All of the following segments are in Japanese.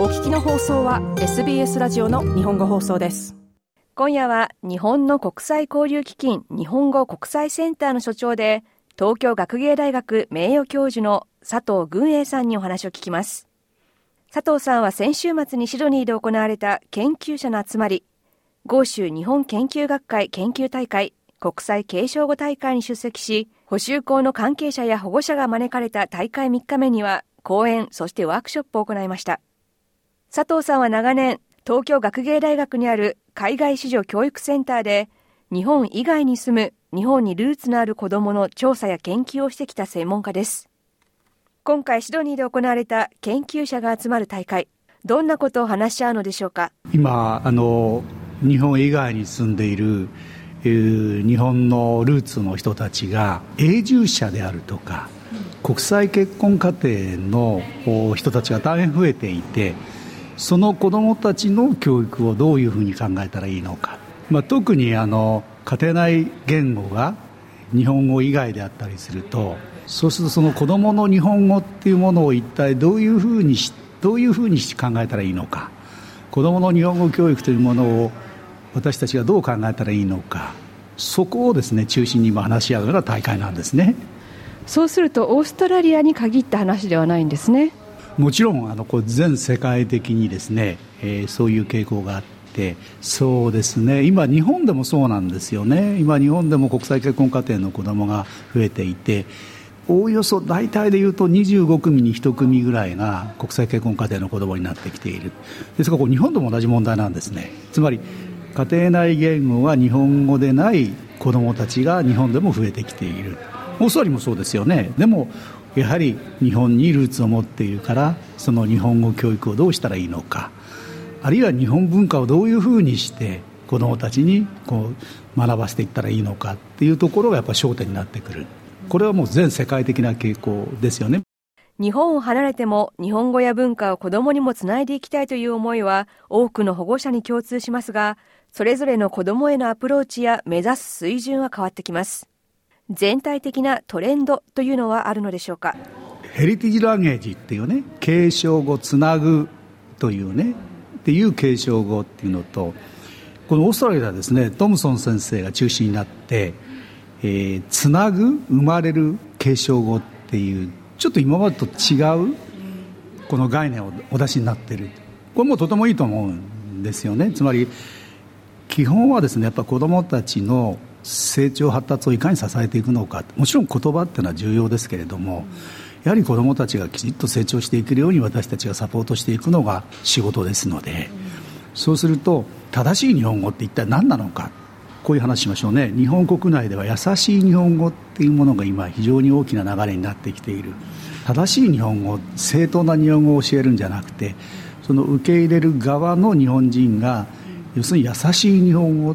お聞きの放送は SBS ラジオの日本語放送です。今夜は日本の国際交流基金日本語国際センターの所長で東京学芸大学名誉教授の佐藤軍英さんにお話を聞きます。佐藤さんは先週末にシドニーで行われた研究者の集まり豪州日本研究学会研究大会国際継承語大会に出席し補修校の関係者や保護者が招かれた大会3日目には講演そしてワークショップを行いました。佐藤さんは長年東京学芸大学にある海外市場教育センターで日本以外に住む日本にルーツのある子どもの調査や研究をしてきた専門家です。今回シドニーで行われた研究者が集まる大会どんなことを話し合うのでしょうか？今あの日本以外に住んでいる日本のルーツの人たちが永住者であるとか国際結婚家庭の人たちが大変増えていてその子どもたちの教育をどういうふうに考えたらいいのか、まあ、特にあの家庭内言語が日本語以外であったりするとそうするとその子どもの日本語っていうものを一体どういうふうにどういうふうに考えたらいいのか。子どもの日本語教育というものを私たちがどう考えたらいいのか。そこをですね中心に今話し合うような大会なんですね。そうするとオーストラリアに限った話ではないんですね。もちろんあのこう全世界的にですね、えー、そういう傾向があってそうですね。今日本でもそうなんですよね。今日本でも国際結婚家庭の子供が増えていておおよそ大体でいうと25組に1組ぐらいが国際結婚家庭の子供になってきている。ですから日本でも同じ問題なんですね。つまり家庭内言語が日本語でない子どもたちが日本でも増えてきている。オーストラリアもそうですよね。でもやはり日本にルーツを持っているからその日本語教育をどうしたらいいのかあるいは日本文化をどういうふうにして子どもたちにこう学ばせていったらいいのかっていうところがやっぱ焦点になってくる。これはもう全世界的な傾向ですよね。日本を離れても日本語や文化を子どもにもつないでいきたいという思いは多くの保護者に共通しますがそれぞれの子どもへのアプローチや目指す水準は変わってきます。全体的なトレンドというのはあるのでしょうか？ヘリティジランゲージっていうね継承語つなぐというねっていう継承語っていうのとこのオーストラリアはですねトムソン先生が中心になって、えー、つなぐ生まれる継承語っていうちょっと今までと違うこの概念をお出しになってる。これもとてもいいと思うんですよね。つまり基本はですねやっぱ子どもたちの成長発達をいかに支えていくのか。もちろん言葉っていうのは重要ですけれどもやはり子どもたちがきちっと成長していけるように私たちがサポートしていくのが仕事ですのでそうすると正しい日本語って一体何なのか。こういう話しましょうね。日本国内では優しい日本語っていうものが今非常に大きな流れになってきている。正しい日本語正当な日本語を教えるんじゃなくてその受け入れる側の日本人が要するに優しい日本語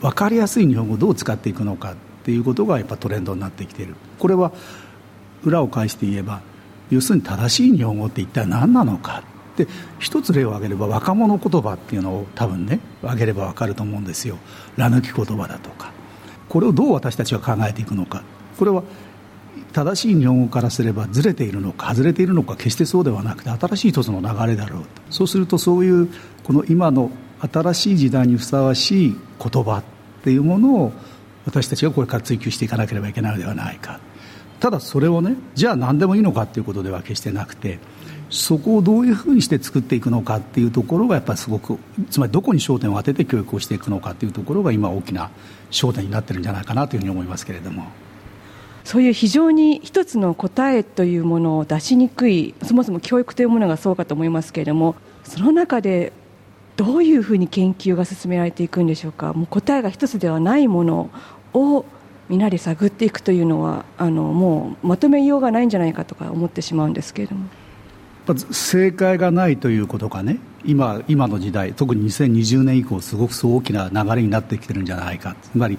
分かりやすい日本語をどう使っていくのかっていうことがやっぱトレンドになってきている。これは裏を返して言えば要するに正しい日本語って一体何なのかで一つ例を挙げれば若者言葉っていうのを多分ね挙げれば分かると思うんですよ。ら抜き言葉だとか。これをどう私たちは考えていくのか。これは正しい日本語からすればずれているのか外れているのか決してそうではなくて新しい一つの流れだろうと。そうするとそういうこの今の新しい時代にふさわしい言葉っていうものを私たちがこれから追求していかなければいけないのではないかただそれをねじゃあ何でもいいのかっていうことでは決してなくてそこをどういうふうにして作っていくのかっていうところがやっぱりすごくつまりどこに焦点を当てて教育をしていくのかっていうところが今大きな焦点になってるんじゃないかなというふうに思いますけれども。そういう非常に一つの答えというものを出しにくいそもそも教育というものがそうかと思いますけれどもその中でどういうふうに研究が進められていくんでしょうか。もう答えが一つではないものをみんなで探っていくというのはあのもうまとめようがないんじゃないかとか思ってしまうんですけれども。正解がないということがね。今今の時代特に2020年以降すごく大きな流れになってきてるんじゃないか。つまり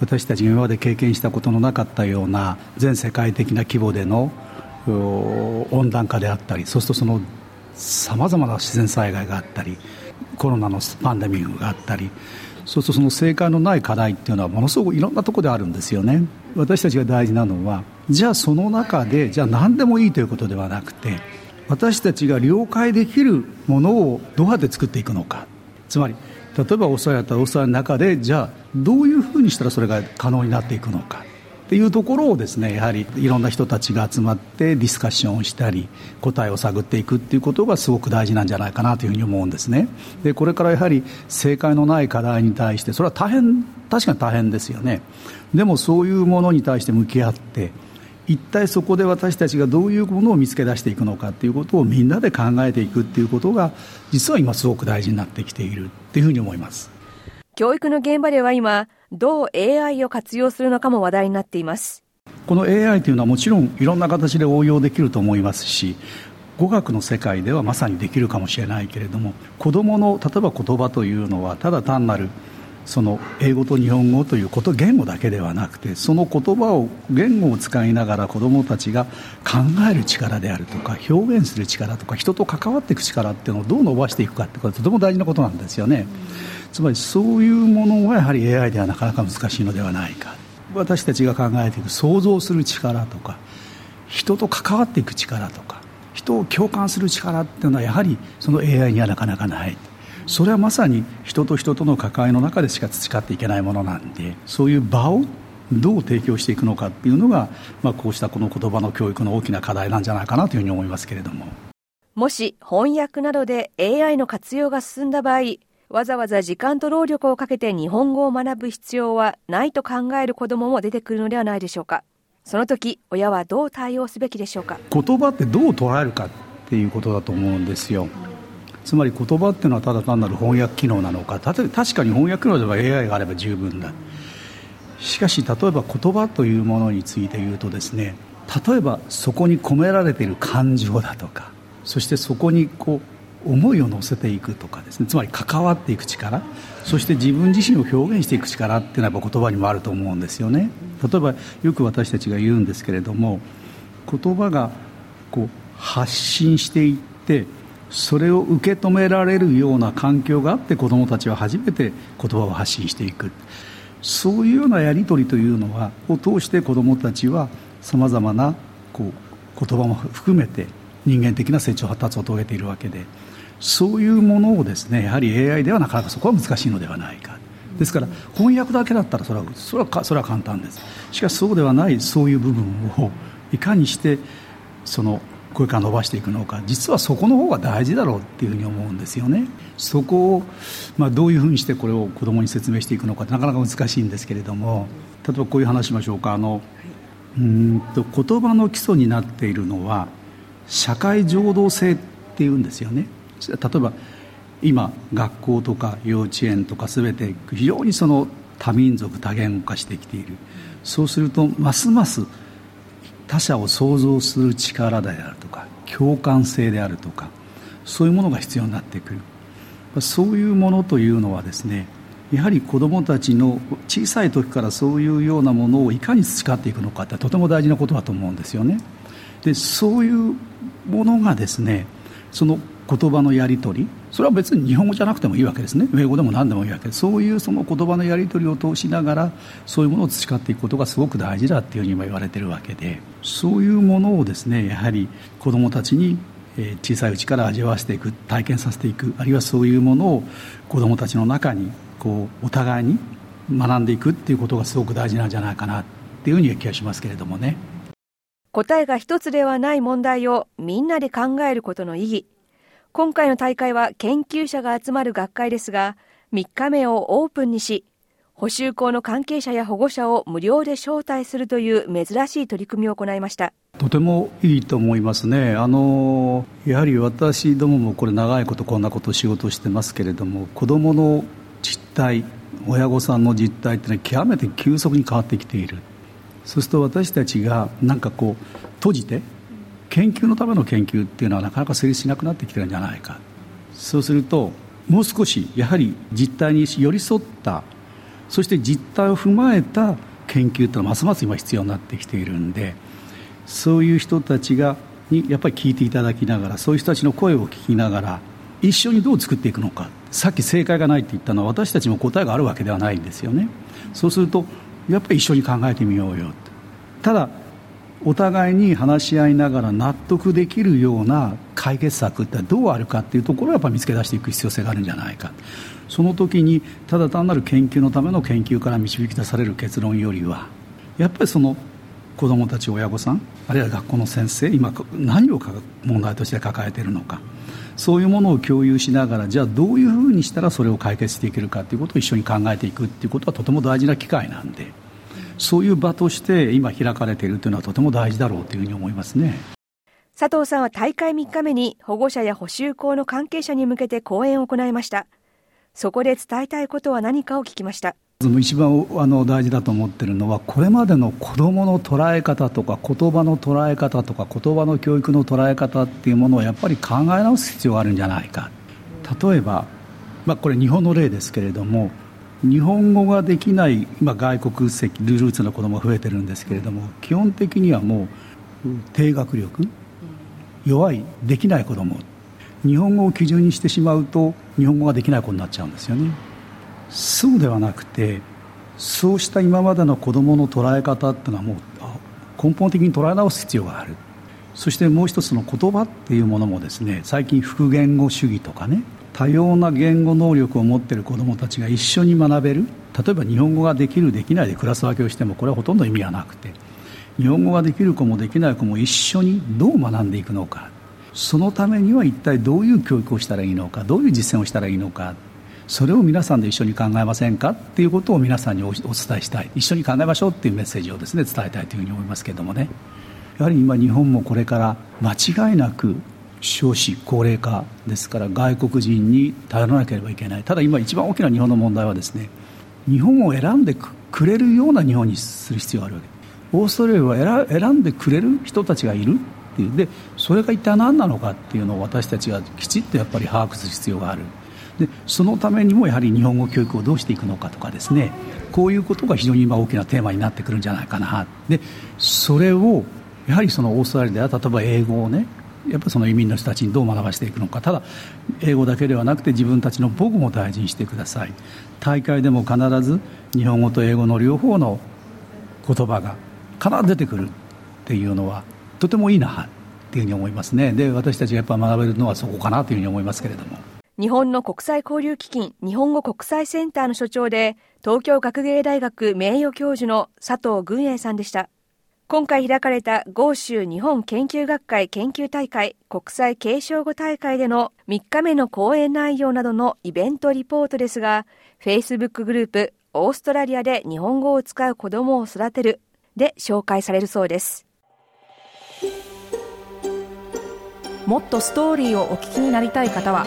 私たちが今まで経験したことのなかったような全世界的な規模での温暖化であったりそうするとそのさまざまな自然災害があったりコロナのパンデミックがあったりそうするとその正解のない課題っていうのはものすごくいろんなところであるんですよね。私たちが大事なのはじゃあその中でじゃあ何でもいいということではなくて私たちが了解できるものをどうやって作っていくのか。つまり例えばオーストラリアだったらオーストラリアの中でじゃあどういうふうにしたらそれが可能になっていくのか。っていうところをですねやはりいろんな人たちが集まってディスカッションをしたり答えを探っていくっていうことがすごく大事なんじゃないかなというふうに思うんですね。でこれからやはり正解のない課題に対してそれは大変確かに大変ですよね。でもそういうものに対して向き合って一体そこで私たちがどういうものを見つけ出していくのかということをみんなで考えていくっていうことが実は今すごく大事になってきているっていうふうに思います。教育の現場では今どう AI を活用するのかも話題になっていますこの AI というのはもちろんいろんな形で応用できると思いますし語学の世界ではまさにできるかもしれないけれども子どもの例えば言葉というのはただ単なるその英語と日本語ということ言語だけではなくてその言葉を言語を使いながら子どもたちが考える力であるとか表現する力とか人と関わっていく力っていうのをどう伸ばしていくかってことはとても大事なことなんですよね。つまりそういうものはやはり AI ではなかなか難しいのではないか。私たちが考えていく想像する力とか人と関わっていく力とか人を共感する力っていうのはやはりその AI にはなかなかない。それはまさに人と人との関わりの中でしか培っていけないものなんでそういう場をどう提供していくのかっていうのが、まあ、こうしたこの言葉の教育の大きな課題なんじゃないかなというふうに思いますけれども。もし翻訳などで AI の活用が進んだ場合わざわざ時間と労力をかけて日本語を学ぶ必要はないと考える子どもも出てくるのではないでしょうか。その時親はどう対応すべきでしょうか。言葉ってどう捉えるかっていうことだと思うんですよ。つまり言葉っていうのはただ単なる翻訳機能なのか。確かに翻訳機能では AI があれば十分だ。しかし例えば言葉というものについて言うとですね例えばそこに込められている感情だとかそしてそこにこう思いを乗せていくとかですねつまり関わっていく力そして自分自身を表現していく力っていうのはやっぱ言葉にもあると思うんですよね。例えばよく私たちが言うんですけれども言葉がこう発信していってそれを受け止められるような環境があって子どもたちは初めて言葉を発信していく。そういうようなやり取りというのはを通して子どもたちはさまざまなこう言葉も含めて人間的な成長発達を遂げているわけでそういうものをですねやはり AI ではなかなかそこは難しいのではないか。ですから翻訳だけだったらそれはそれはそれは簡単です。しかしそうではないそういう部分をいかにしてそのこれから伸ばしていくのか。実はそこの方が大事だろうっていうふうに思うんですよね。そこを、まあ、どういうふうにしてこれを子どもに説明していくのかってなかなか難しいんですけれども例えばこういう話しましょうか。あのうんと言葉の基礎になっているのは社会情動性っていうんですよね。例えば今学校とか幼稚園とか全て非常にその多民族多言語化してきている。そうするとますます他者を想像する力であるとか共感性であるとかそういうものが必要になってくる。そういうものというのはですねやはり子どもたちの小さい時からそういうようなものをいかに培っていくのかってとても大事なことだと思うんですよね。でそういうものがですねその言葉のやり取りそれは別に日本語じゃなくてもいいわけですね。英語でも何でもいいわけです。そういうその言葉のやり取りを通しながらそういうものを培っていくことがすごく大事だっていうふうに今言われてるわけでそういうものをですねやはり子どもたちに小さいうちから味わわせていく体験させていくあるいはそういうものを子どもたちの中にこうお互いに学んでいくっていうことがすごく大事なんじゃないかなっていうふうに気がしますけれどもね。答えが一つではない問題をみんなで考えることの意義。今回の大会は研究者が集まる学会ですが、3日目をオープンにし、補修校の関係者や保護者を無料で招待するという珍しい取り組みを行いました。とてもいいと思いますね。あのやはり私どももこれ長いことこんなこと仕事してますけれども子どもの実態親御さんの実態ってのは極めて急速に変わってきている。そうすると私たちがなんかこう閉じて研究のための研究っていうのはなかなか成立しなくなってきてるんじゃないか。そうするともう少しやはり実態に寄り添ったそして実態を踏まえた研究っていうのはますます今必要になってきているんでそういう人たちがにやっぱり聞いていただきながらそういう人たちの声を聞きながら一緒にどう作っていくのか。さっき正解がないって言ったのは私たちも答えがあるわけではないんですよね。そうするとやっぱり一緒に考えてみようよただお互いに話し合いながら納得できるような解決策ってどうあるかっていうところをやっぱ見つけ出していく必要性があるんじゃないか。その時にただ単なる研究のための研究から導き出される結論よりはやっぱりその子どもたち親御さんあるいは学校の先生今何を問題として抱えているのか。そういうものを共有しながらじゃあどういうふうにしたらそれを解決していけるかということを一緒に考えていくっていうことはとても大事な機会なんでそういう場として今開かれているというのはとても大事だろうというふうに思いますね。佐藤さんは大会3日目に保護者や補修校の関係者に向けて講演を行いましたそこで伝えたいことは何かを聞きました一番あの大事だと思っているのはこれまでの子どもの捉え方とか言葉の捉え方とか言葉の教育の捉え方っていうものをやっぱり考え直す必要があるんじゃないか。例えば、まあ、これ日本の例ですけれども日本語ができない今外国籍ルーツの子どもが増えてるんですけれども基本的にはもう低学力弱いできない子ども日本語を基準にしてしまうと日本語ができない子になっちゃうんですよね。そうではなくてそうした今までの子どもの捉え方っていうのはもう根本的に捉え直す必要がある。そしてもう一つの言葉っていうものもですね最近複言語主義とかね多様な言語能力を持っている子どもたちが一緒に学べる。例えば日本語ができるできないでクラス分けをしてもこれはほとんど意味はなくて日本語ができる子もできない子も一緒にどう学んでいくのか。そのためには一体どういう教育をしたらいいのかどういう実践をしたらいいのか。それを皆さんで一緒に考えませんかっていうことを皆さんにお伝えしたい。一緒に考えましょうっていうメッセージをですね伝えたいというふうに思いますけれどもね。やはり今日本もこれから間違いなく少子高齢化ですから外国人に頼らなければいけない。ただ今一番大きな日本の問題はですね日本を選んでくれるような日本にする必要があるわけ。オーストラリアは選んでくれる人たちがいるっていう。でそれが一体何なのかっていうのを私たちがきちっとやっぱり把握する必要がある。でそのためにもやはり日本語教育をどうしていくのかとかですねこういうことが非常に今大きなテーマになってくるんじゃないかな。でそれをやはりそのオーストラリアでは例えば英語をねやっぱその移民の人たちにどう学ばしていくのか。ただ英語だけではなくて自分たちの母語も大事にしてください。大会でも必ず日本語と英語の両方の言葉が必ず出てくるっていうのはとてもいいなっていうふうに思いますね。で私たちがやっぱ学べるのはそこかなというふうに思いますけれども。日本の国際交流基金日本語国際センターの所長で東京学芸大学名誉教授の佐藤群英さんでした。今回開かれた豪州日本研究学会研究大会国際継承語大会での3日目の講演内容などのイベントリポートですが Facebook グループオーストラリアで日本語を使う子どもを育てるで紹介されるそうです。もっとストーリーをお聞きになりたい方は